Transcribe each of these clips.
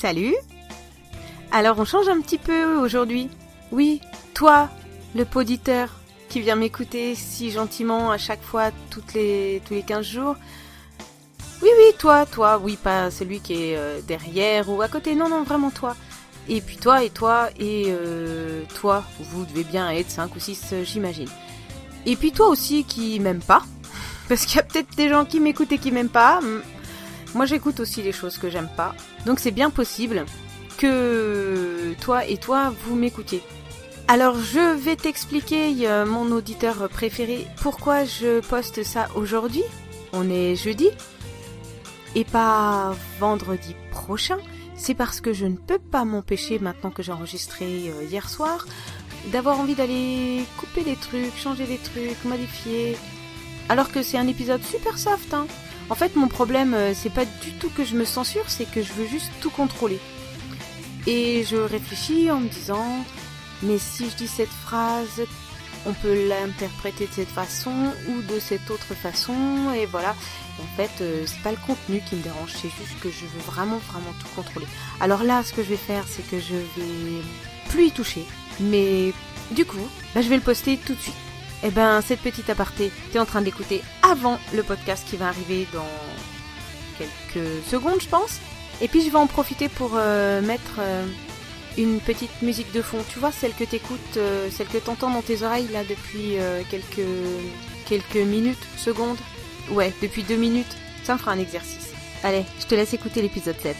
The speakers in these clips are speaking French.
Salut Alors on change un petit peu aujourd'hui. Oui, toi, le poditeur qui vient m'écouter si gentiment à chaque fois toutes les, tous les 15 jours. Oui, oui, toi, toi, oui, pas celui qui est euh, derrière ou à côté, non, non, vraiment toi. Et puis toi, et toi, et euh, toi, vous devez bien être 5 ou 6, euh, j'imagine. Et puis toi aussi qui m'aime pas, parce qu'il y a peut-être des gens qui m'écoutent et qui m'aiment pas. Moi j'écoute aussi les choses que j'aime pas. Donc c'est bien possible que toi et toi, vous m'écoutiez. Alors je vais t'expliquer, mon auditeur préféré, pourquoi je poste ça aujourd'hui. On est jeudi et pas vendredi prochain, c'est parce que je ne peux pas m'empêcher, maintenant que j'ai enregistré euh, hier soir, d'avoir envie d'aller couper des trucs, changer des trucs, modifier. Alors que c'est un épisode super soft, hein. En fait, mon problème, euh, c'est pas du tout que je me censure, c'est que je veux juste tout contrôler. Et je réfléchis en me disant, mais si je dis cette phrase, on peut l'interpréter de cette façon ou de cette autre façon, et voilà. En fait, euh, c'est pas le contenu qui me dérange, c'est juste que je veux vraiment, vraiment tout contrôler. Alors là, ce que je vais faire, c'est que je vais plus y toucher, mais du coup, bah, je vais le poster tout de suite. Eh ben, cette petite aparté, tu es en train d'écouter avant le podcast qui va arriver dans quelques secondes, je pense. Et puis, je vais en profiter pour euh, mettre euh, une petite musique de fond. Tu vois, celle que t'écoutes, celle que t'entends dans tes oreilles là depuis quelques quelques minutes, secondes. Ouais, depuis deux minutes, ça me fera un exercice. Allez, je te laisse écouter l'épisode 7.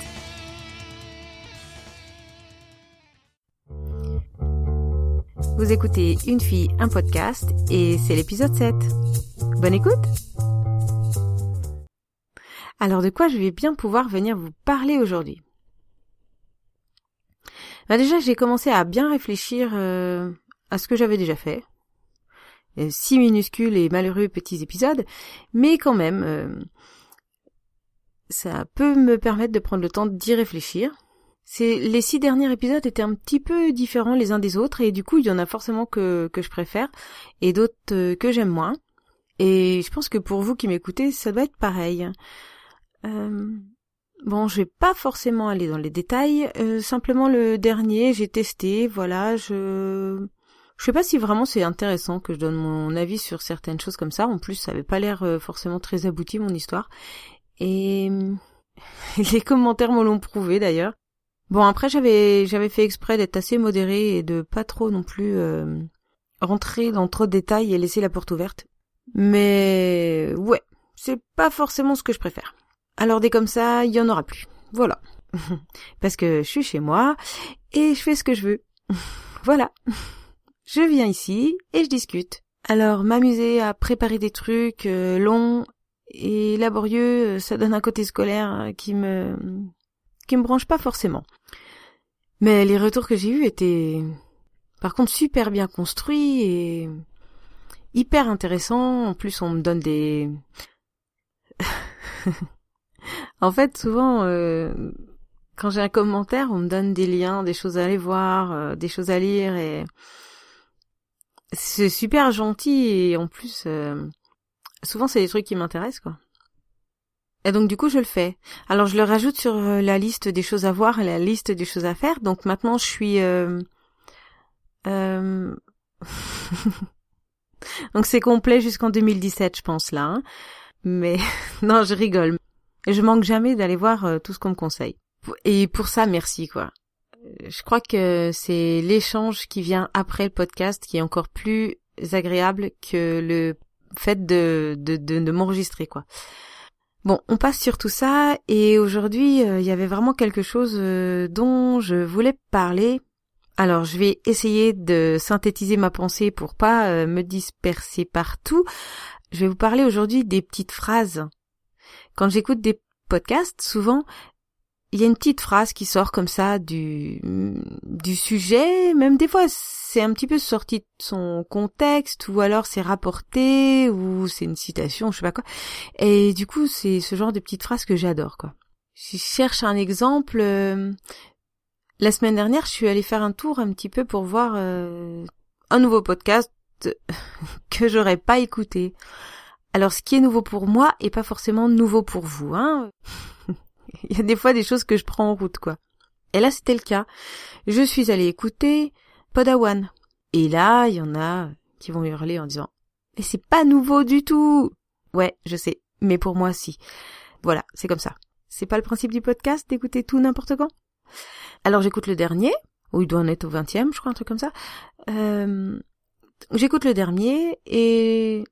Vous écoutez Une fille, un podcast et c'est l'épisode 7. Bonne écoute Alors de quoi je vais bien pouvoir venir vous parler aujourd'hui? Bah Déjà j'ai commencé à bien réfléchir euh, à ce que j'avais déjà fait, euh, six minuscules et malheureux petits épisodes, mais quand même, euh, ça peut me permettre de prendre le temps d'y réfléchir. C'est les six derniers épisodes étaient un petit peu différents les uns des autres et du coup il y en a forcément que que je préfère et d'autres euh, que j'aime moins. Et je pense que pour vous qui m'écoutez, ça doit être pareil. bon, je vais pas forcément aller dans les détails. simplement le dernier, j'ai testé. Voilà, je je sais pas si vraiment c'est intéressant que je donne mon avis sur certaines choses comme ça. En plus, ça avait pas l'air euh, forcément très abouti mon histoire. Et les commentaires me l'ont prouvé d'ailleurs. Bon après j'avais j'avais fait exprès d'être assez modéré et de pas trop non plus euh, rentrer dans trop de détails et laisser la porte ouverte. Mais ouais, c'est pas forcément ce que je préfère. Alors dès comme ça, il y en aura plus. Voilà. Parce que je suis chez moi et je fais ce que je veux. voilà je viens ici et je discute. Alors m'amuser à préparer des trucs euh, longs et laborieux, euh, ça donne un côté scolaire euh, qui me qui me branche pas forcément. Mais les retours que j'ai eus étaient par contre super bien construits et hyper intéressants. En plus, on me donne des En fait, souvent quand j'ai un commentaire, on me donne des liens, des choses à aller voir, des choses à lire et c'est super gentil et en plus, euh, souvent c'est des trucs qui m'intéressent quoi. Et donc du coup je le fais. Alors je le rajoute sur euh, la liste des choses à voir et la liste des choses à faire. Donc maintenant je suis... Euh... euh donc c'est complet jusqu'en 2017 je pense là. Hein. Mais non je rigole. Je manque jamais d'aller voir tout ce qu'on me conseille. Et pour ça merci quoi je crois que c'est l'échange qui vient après le podcast qui est encore plus agréable que le fait de, de, de, m'enregistrer, quoi. Bon, on passe sur tout ça et aujourd'hui, euh, il y avait vraiment quelque chose euh, dont je voulais parler. Alors, je vais essayer de synthétiser ma pensée pour pas euh, me disperser partout. Je vais vous parler aujourd'hui des petites phrases. Quand j'écoute des podcasts, souvent, il y a une petite phrase qui sort comme ça du du sujet, même des fois c'est un petit peu sorti de son contexte ou alors c'est rapporté ou c'est une citation, je sais pas quoi. Et du coup, c'est ce genre de petites phrases que j'adore quoi. Je cherche un exemple. Euh, la semaine dernière, je suis allée faire un tour un petit peu pour voir euh, un nouveau podcast que j'aurais pas écouté. Alors, ce qui est nouveau pour moi est pas forcément nouveau pour vous, hein. Il y a des fois des choses que je prends en route, quoi. Et là, c'était le cas. Je suis allée écouter Podawan. Et là, il y en a qui vont hurler en disant Mais c'est pas nouveau du tout Ouais, je sais, mais pour moi, si. Voilà, c'est comme ça. C'est pas le principe du podcast d'écouter tout n'importe quand? Alors j'écoute le dernier, ou il doit en être au vingtième, je crois, un truc comme ça. Euh, j'écoute le dernier, et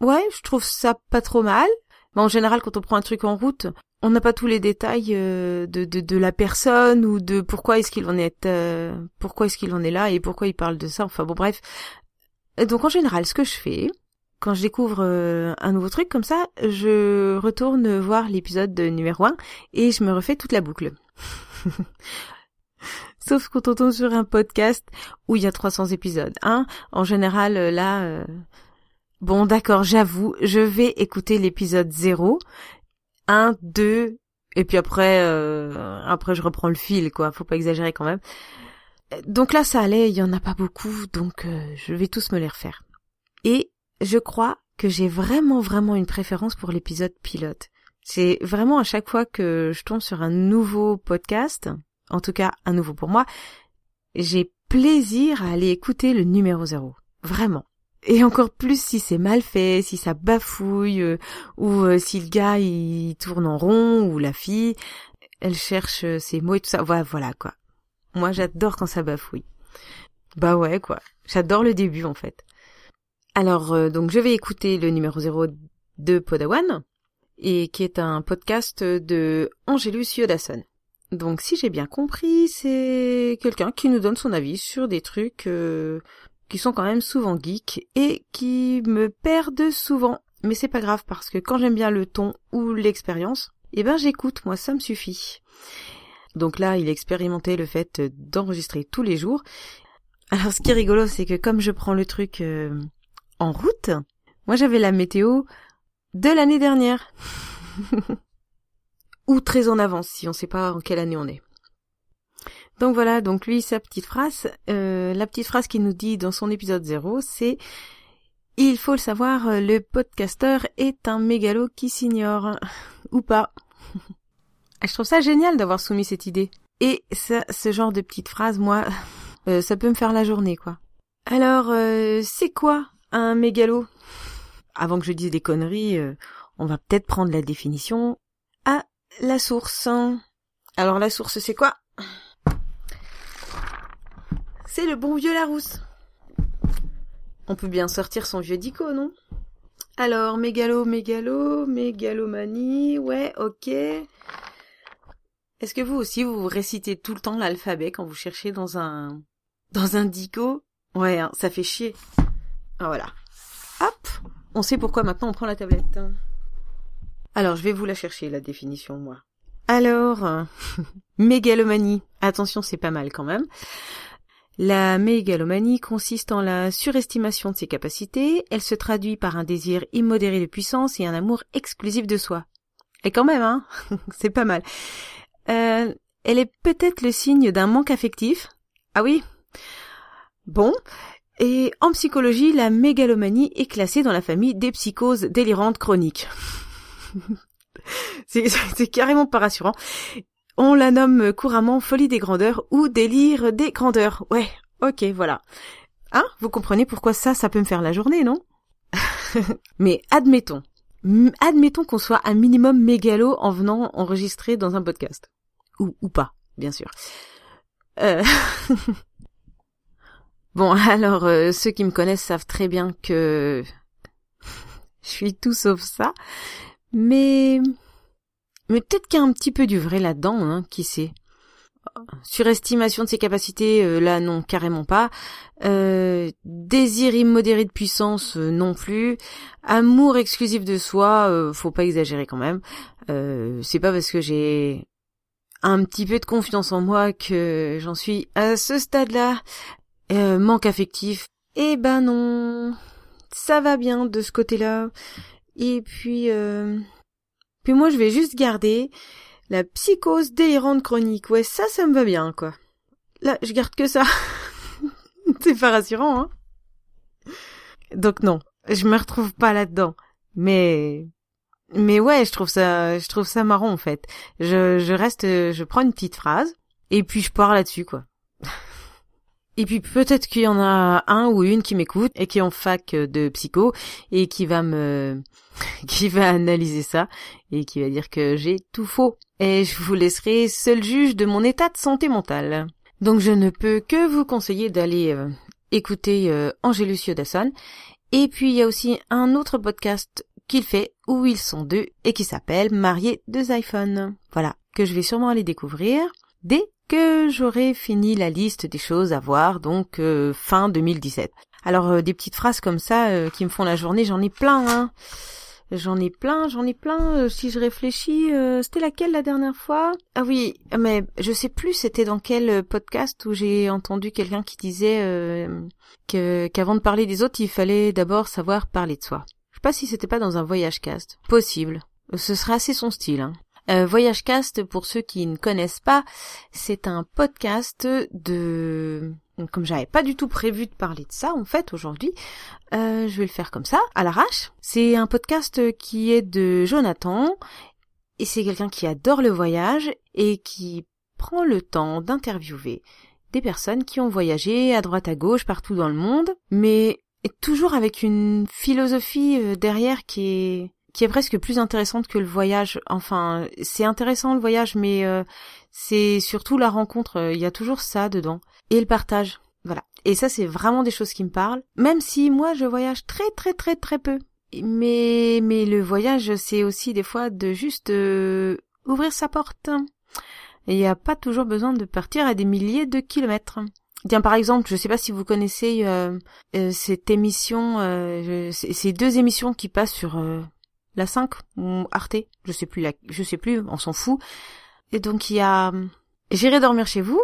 ouais, je trouve ça pas trop mal. Mais en général, quand on prend un truc en route, on n'a pas tous les détails euh, de, de, la personne ou de pourquoi est-ce qu'il en est euh, pourquoi est-ce qu'il en est là et pourquoi il parle de ça. Enfin bon bref. Donc en général, ce que je fais quand je découvre euh, un nouveau truc comme ça, je retourne voir l'épisode numéro 1 et je me refais toute la boucle. Sauf quand on tombe sur un podcast où il y a 300 épisodes. Hein en général, là, bon d'accord, j'avoue, je vais écouter l'épisode 0 un, deux, et puis après, euh, après je reprends le fil, quoi. Faut pas exagérer quand même. Donc là, ça allait, il y en a pas beaucoup, donc euh, je vais tous me les refaire. Et je crois que j'ai vraiment, vraiment une préférence pour l'épisode pilote. C'est vraiment à chaque fois que je tombe sur un nouveau podcast, en tout cas un nouveau pour moi, j'ai plaisir à aller écouter le numéro zéro. Vraiment. Et encore plus si c'est mal fait, si ça bafouille, euh, ou euh, si le gars il tourne en rond, ou la fille, elle cherche euh, ses mots et tout ça. Voilà, voilà quoi. Moi j'adore quand ça bafouille. Bah ouais quoi. J'adore le début en fait. Alors donc je vais écouter le numéro 0 de Podawan, et qui est un podcast de Angelus Yodasson. Donc si j'ai bien compris, c'est quelqu'un qui nous donne son avis sur des trucs qui sont quand même souvent geeks et qui me perdent souvent. Mais c'est pas grave parce que quand j'aime bien le ton ou l'expérience, eh ben j'écoute, moi ça me suffit. Donc là, il expérimentait le fait d'enregistrer tous les jours. Alors ce qui est rigolo, c'est que comme je prends le truc euh, en route, moi j'avais la météo de l'année dernière. ou très en avance si on sait pas en quelle année on est. Donc voilà, donc lui, sa petite phrase, euh, la petite phrase qu'il nous dit dans son épisode 0, c'est Il faut le savoir, le podcasteur est un mégalo qui s'ignore. Ou pas. Je trouve ça génial d'avoir soumis cette idée. Et ça, ce genre de petite phrase, moi, euh, ça peut me faire la journée, quoi. Alors, euh, c'est quoi un mégalo? Avant que je dise des conneries, on va peut-être prendre la définition à la source. Alors la source, c'est quoi? C'est le bon vieux Larousse. On peut bien sortir son vieux dico, non? Alors, mégalo, mégalo, mégalomanie, ouais, ok. Est-ce que vous aussi, vous récitez tout le temps l'alphabet quand vous cherchez dans un... dans un dico? Ouais, hein, ça fait chier. Ah, voilà. Hop On sait pourquoi maintenant on prend la tablette. Alors, je vais vous la chercher, la définition, moi. Alors, mégalomanie. Attention, c'est pas mal quand même. La mégalomanie consiste en la surestimation de ses capacités, elle se traduit par un désir immodéré de puissance et un amour exclusif de soi. Et quand même, hein, c'est pas mal. Euh, elle est peut-être le signe d'un manque affectif. Ah oui Bon. Et en psychologie, la mégalomanie est classée dans la famille des psychoses délirantes chroniques. c'est carrément pas rassurant. On la nomme couramment folie des grandeurs ou délire des grandeurs. Ouais, ok, voilà. Hein Vous comprenez pourquoi ça, ça peut me faire la journée, non? Mais admettons, admettons qu'on soit un minimum mégalo en venant enregistrer dans un podcast. Ou, ou pas, bien sûr. Euh... bon, alors, euh, ceux qui me connaissent savent très bien que je suis tout sauf ça. Mais mais peut-être qu'il y a un petit peu du vrai là-dedans, hein, qui sait. Surestimation de ses capacités, euh, là non, carrément pas. Euh, désir immodéré de puissance, euh, non plus. Amour exclusif de soi, faut pas exagérer quand même. c'est pas parce que j'ai un petit peu de confiance en moi que j'en suis à ce stade-là. manque affectif, eh ben non, ça va bien de ce côté-là. Et puis, puis moi, je vais juste garder la psychose délirante chronique. Ouais, ça, ça me va bien, quoi. Là, je garde que ça. C'est pas rassurant, hein. Donc non, je me retrouve pas là-dedans. Mais mais ouais, je trouve ça je trouve ça marrant en fait. Je je reste je prends une petite phrase Et puis je pars là-dessus, quoi. Et puis peut-être qu'il y en a un ou une qui m'écoute et qui est en fac de psycho et qui va me qui va analyser ça et qui va dire que j'ai tout faux. Et je vous laisserai seul juge de mon état de santé mentale. Donc je ne peux que vous conseiller d'aller euh, écouter euh, Angélus Yodasson. Et puis il y a aussi un autre podcast qu'il fait où ils sont deux et qui s'appelle Mariés deux iPhones. Voilà, que je vais sûrement aller découvrir dès que j'aurai fini la liste des choses à voir, donc euh, fin 2017. Alors euh, des petites phrases comme ça euh, qui me font la journée, j'en ai plein. Hein. J'en ai plein, j'en ai plein. si je réfléchis, c'était laquelle la dernière fois? Ah oui, mais je sais plus c'était dans quel podcast où j'ai entendu quelqu'un qui disait que qu'avant de parler des autres, il fallait d'abord savoir parler de soi. Je sais pas si c'était pas dans un voyage cast. Possible. Ce serait assez son style. Hein. Euh, Voyage Cast, pour ceux qui ne connaissent pas, c'est un podcast de... Comme j'avais pas du tout prévu de parler de ça en fait aujourd'hui, euh, je vais le faire comme ça, à l'arrache. C'est un podcast qui est de Jonathan et c'est quelqu'un qui adore le voyage et qui prend le temps d'interviewer des personnes qui ont voyagé à droite à gauche partout dans le monde, mais toujours avec une philosophie euh, derrière qui est qui est presque plus intéressante que le voyage. Enfin, c'est intéressant le voyage, mais euh, c'est surtout la rencontre. Il y a toujours ça dedans. Et le partage. Voilà. Et ça, c'est vraiment des choses qui me parlent. Même si moi, je voyage très très très très peu. Mais mais le voyage, c'est aussi des fois de juste euh, ouvrir sa porte. Il n'y a pas toujours besoin de partir à des milliers de kilomètres. Tiens, par exemple, je ne sais pas si vous connaissez euh, cette émission, ces deux émissions qui passent sur la 5 ou Arte, je sais plus, la, je sais plus, on s'en fout. Et donc il y a J'irai dormir chez vous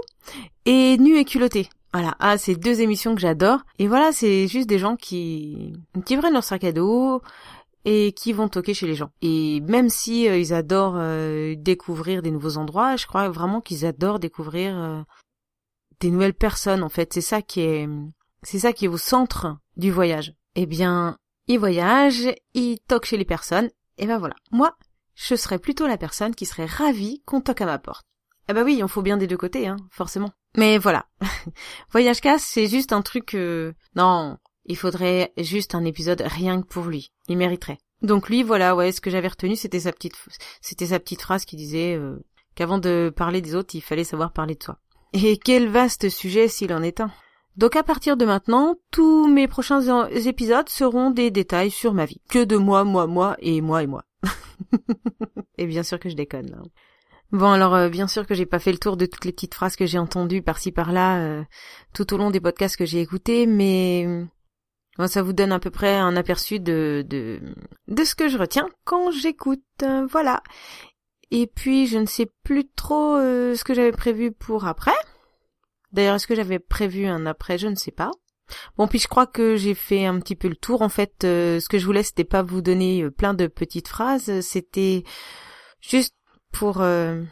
et Nu et culotté. Voilà, ah, c'est deux émissions que j'adore. Et voilà, c'est juste des gens qui qui prennent leur sac à dos et qui vont toquer chez les gens. Et même si euh, ils adorent euh, découvrir des nouveaux endroits, je crois vraiment qu'ils adorent découvrir euh, des nouvelles personnes. En fait, c'est ça qui est c'est ça qui est au centre du voyage. Eh bien, il voyage, il toque chez les personnes, et ben voilà. Moi, je serais plutôt la personne qui serait ravie qu'on toque à ma porte. Eh ben oui, il en faut bien des deux côtés, hein, forcément. Mais voilà. Voyage casse, c'est juste un truc euh... Non, il faudrait juste un épisode rien que pour lui. Il mériterait. Donc lui, voilà, ouais, ce que j'avais retenu, c'était sa petite, c'était sa petite phrase qui disait euh, qu'avant de parler des autres, il fallait savoir parler de soi. Et quel vaste sujet s'il en est un. Donc à partir de maintenant, tous mes prochains épisodes seront des détails sur ma vie. Que de moi, moi, moi et moi et moi. et bien sûr que je déconne. Là. Bon alors euh, bien sûr que j'ai pas fait le tour de toutes les petites phrases que j'ai entendues par-ci par-là euh, tout au long des podcasts que j'ai écoutés, mais ça vous donne à peu près un aperçu de de de ce que je retiens quand j'écoute. voilà. Et puis je ne sais plus trop euh, ce que j'avais prévu pour après. D'ailleurs, est-ce que j'avais prévu un après Je ne sais pas. Bon, puis je crois que j'ai fait un petit peu le tour. En fait, euh, ce que je voulais, c'était pas vous donner euh, plein de petites phrases. C'était juste pour euh,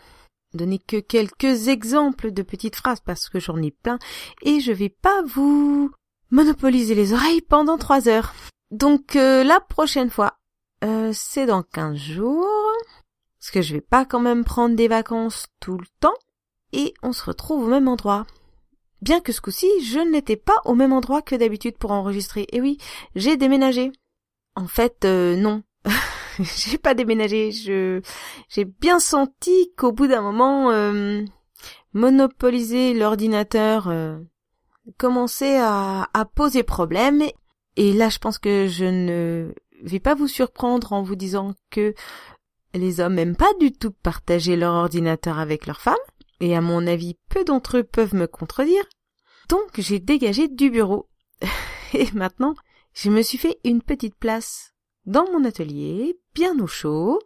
donner que quelques exemples de petites phrases parce que j'en ai plein et je vais pas vous monopoliser les oreilles pendant trois heures. Donc la prochaine fois, c'est dans quinze jours. Parce que je vais pas quand même prendre des vacances tout le temps. Et on se retrouve au même endroit. Bien que ce coup-ci, je n'étais pas au même endroit que d'habitude pour enregistrer. Et oui, j'ai déménagé. En fait, euh, non. j'ai pas déménagé. Je, j'ai bien senti qu'au bout d'un moment, euh, monopoliser l'ordinateur euh, commençait à, à poser problème. Et là, je pense que je ne vais pas vous surprendre en vous disant que les hommes n'aiment pas du tout partager leur ordinateur avec leurs femmes et à mon avis peu d'entre eux peuvent me contredire. Donc j'ai dégagé du bureau. et maintenant, je me suis fait une petite place dans mon atelier, bien au chaud.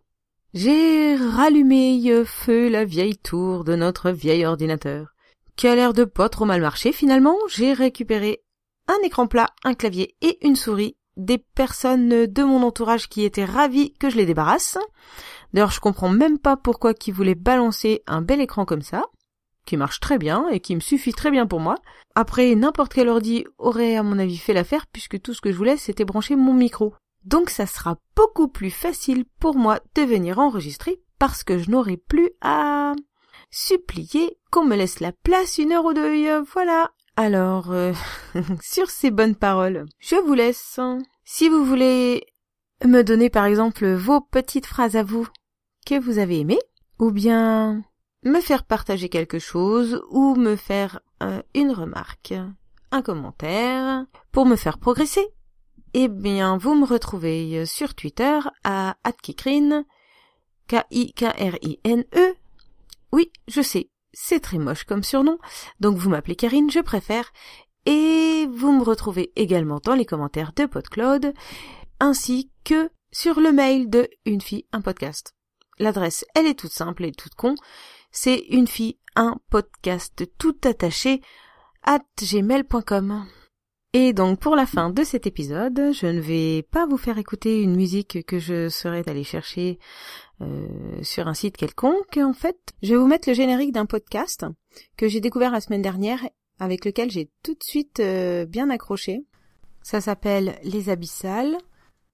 J'ai rallumé feu la vieille tour de notre vieil ordinateur, qui a l'air de pas trop mal marcher finalement. J'ai récupéré un écran plat, un clavier et une souris des personnes de mon entourage qui étaient ravies que je les débarrasse. D'ailleurs, je comprends même pas pourquoi qui voulait balancer un bel écran comme ça, qui marche très bien et qui me suffit très bien pour moi. Après, n'importe quel ordi aurait à mon avis fait l'affaire puisque tout ce que je voulais c'était brancher mon micro. Donc ça sera beaucoup plus facile pour moi de venir enregistrer parce que je n'aurai plus à supplier qu'on me laisse la place une heure ou deux. Voilà. Alors, euh, sur ces bonnes paroles, je vous laisse. Si vous voulez me donner par exemple vos petites phrases à vous que vous avez aimées, ou bien me faire partager quelque chose, ou me faire euh, une remarque, un commentaire, pour me faire progresser, eh bien, vous me retrouvez sur Twitter à @kikrine, K-I-K-R-I-N-E. Oui, je sais, c'est très moche comme surnom, donc vous m'appelez Karine, je préfère. Et vous me retrouvez également dans les commentaires de PodCloud, ainsi que sur le mail de Une fille, un podcast. L'adresse, elle est toute simple et toute con. C'est une fille, un podcast tout attaché at gmail.com. Et donc pour la fin de cet épisode, je ne vais pas vous faire écouter une musique que je serais allé chercher euh, sur un site quelconque. En fait, je vais vous mettre le générique d'un podcast que j'ai découvert la semaine dernière, avec lequel j'ai tout de suite euh, bien accroché. Ça s'appelle Les Abyssales.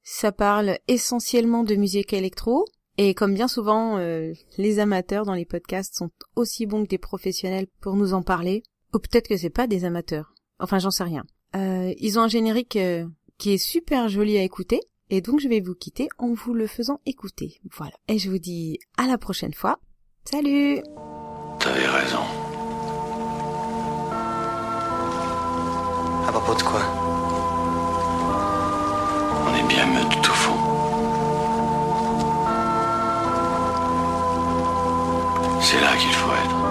Ça parle essentiellement de musique électro. Et comme bien souvent, euh, les amateurs dans les podcasts sont aussi bons que des professionnels pour nous en parler. Ou peut-être que c'est pas des amateurs. Enfin, j'en sais rien. Euh, ils ont un générique euh, qui est super joli à écouter. Et donc je vais vous quitter en vous le faisant écouter. Voilà. Et je vous dis à la prochaine fois. Salut T'avais raison. À propos de quoi? On est bien meute tout fond. C'est là qu'il faut être.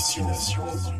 Destination.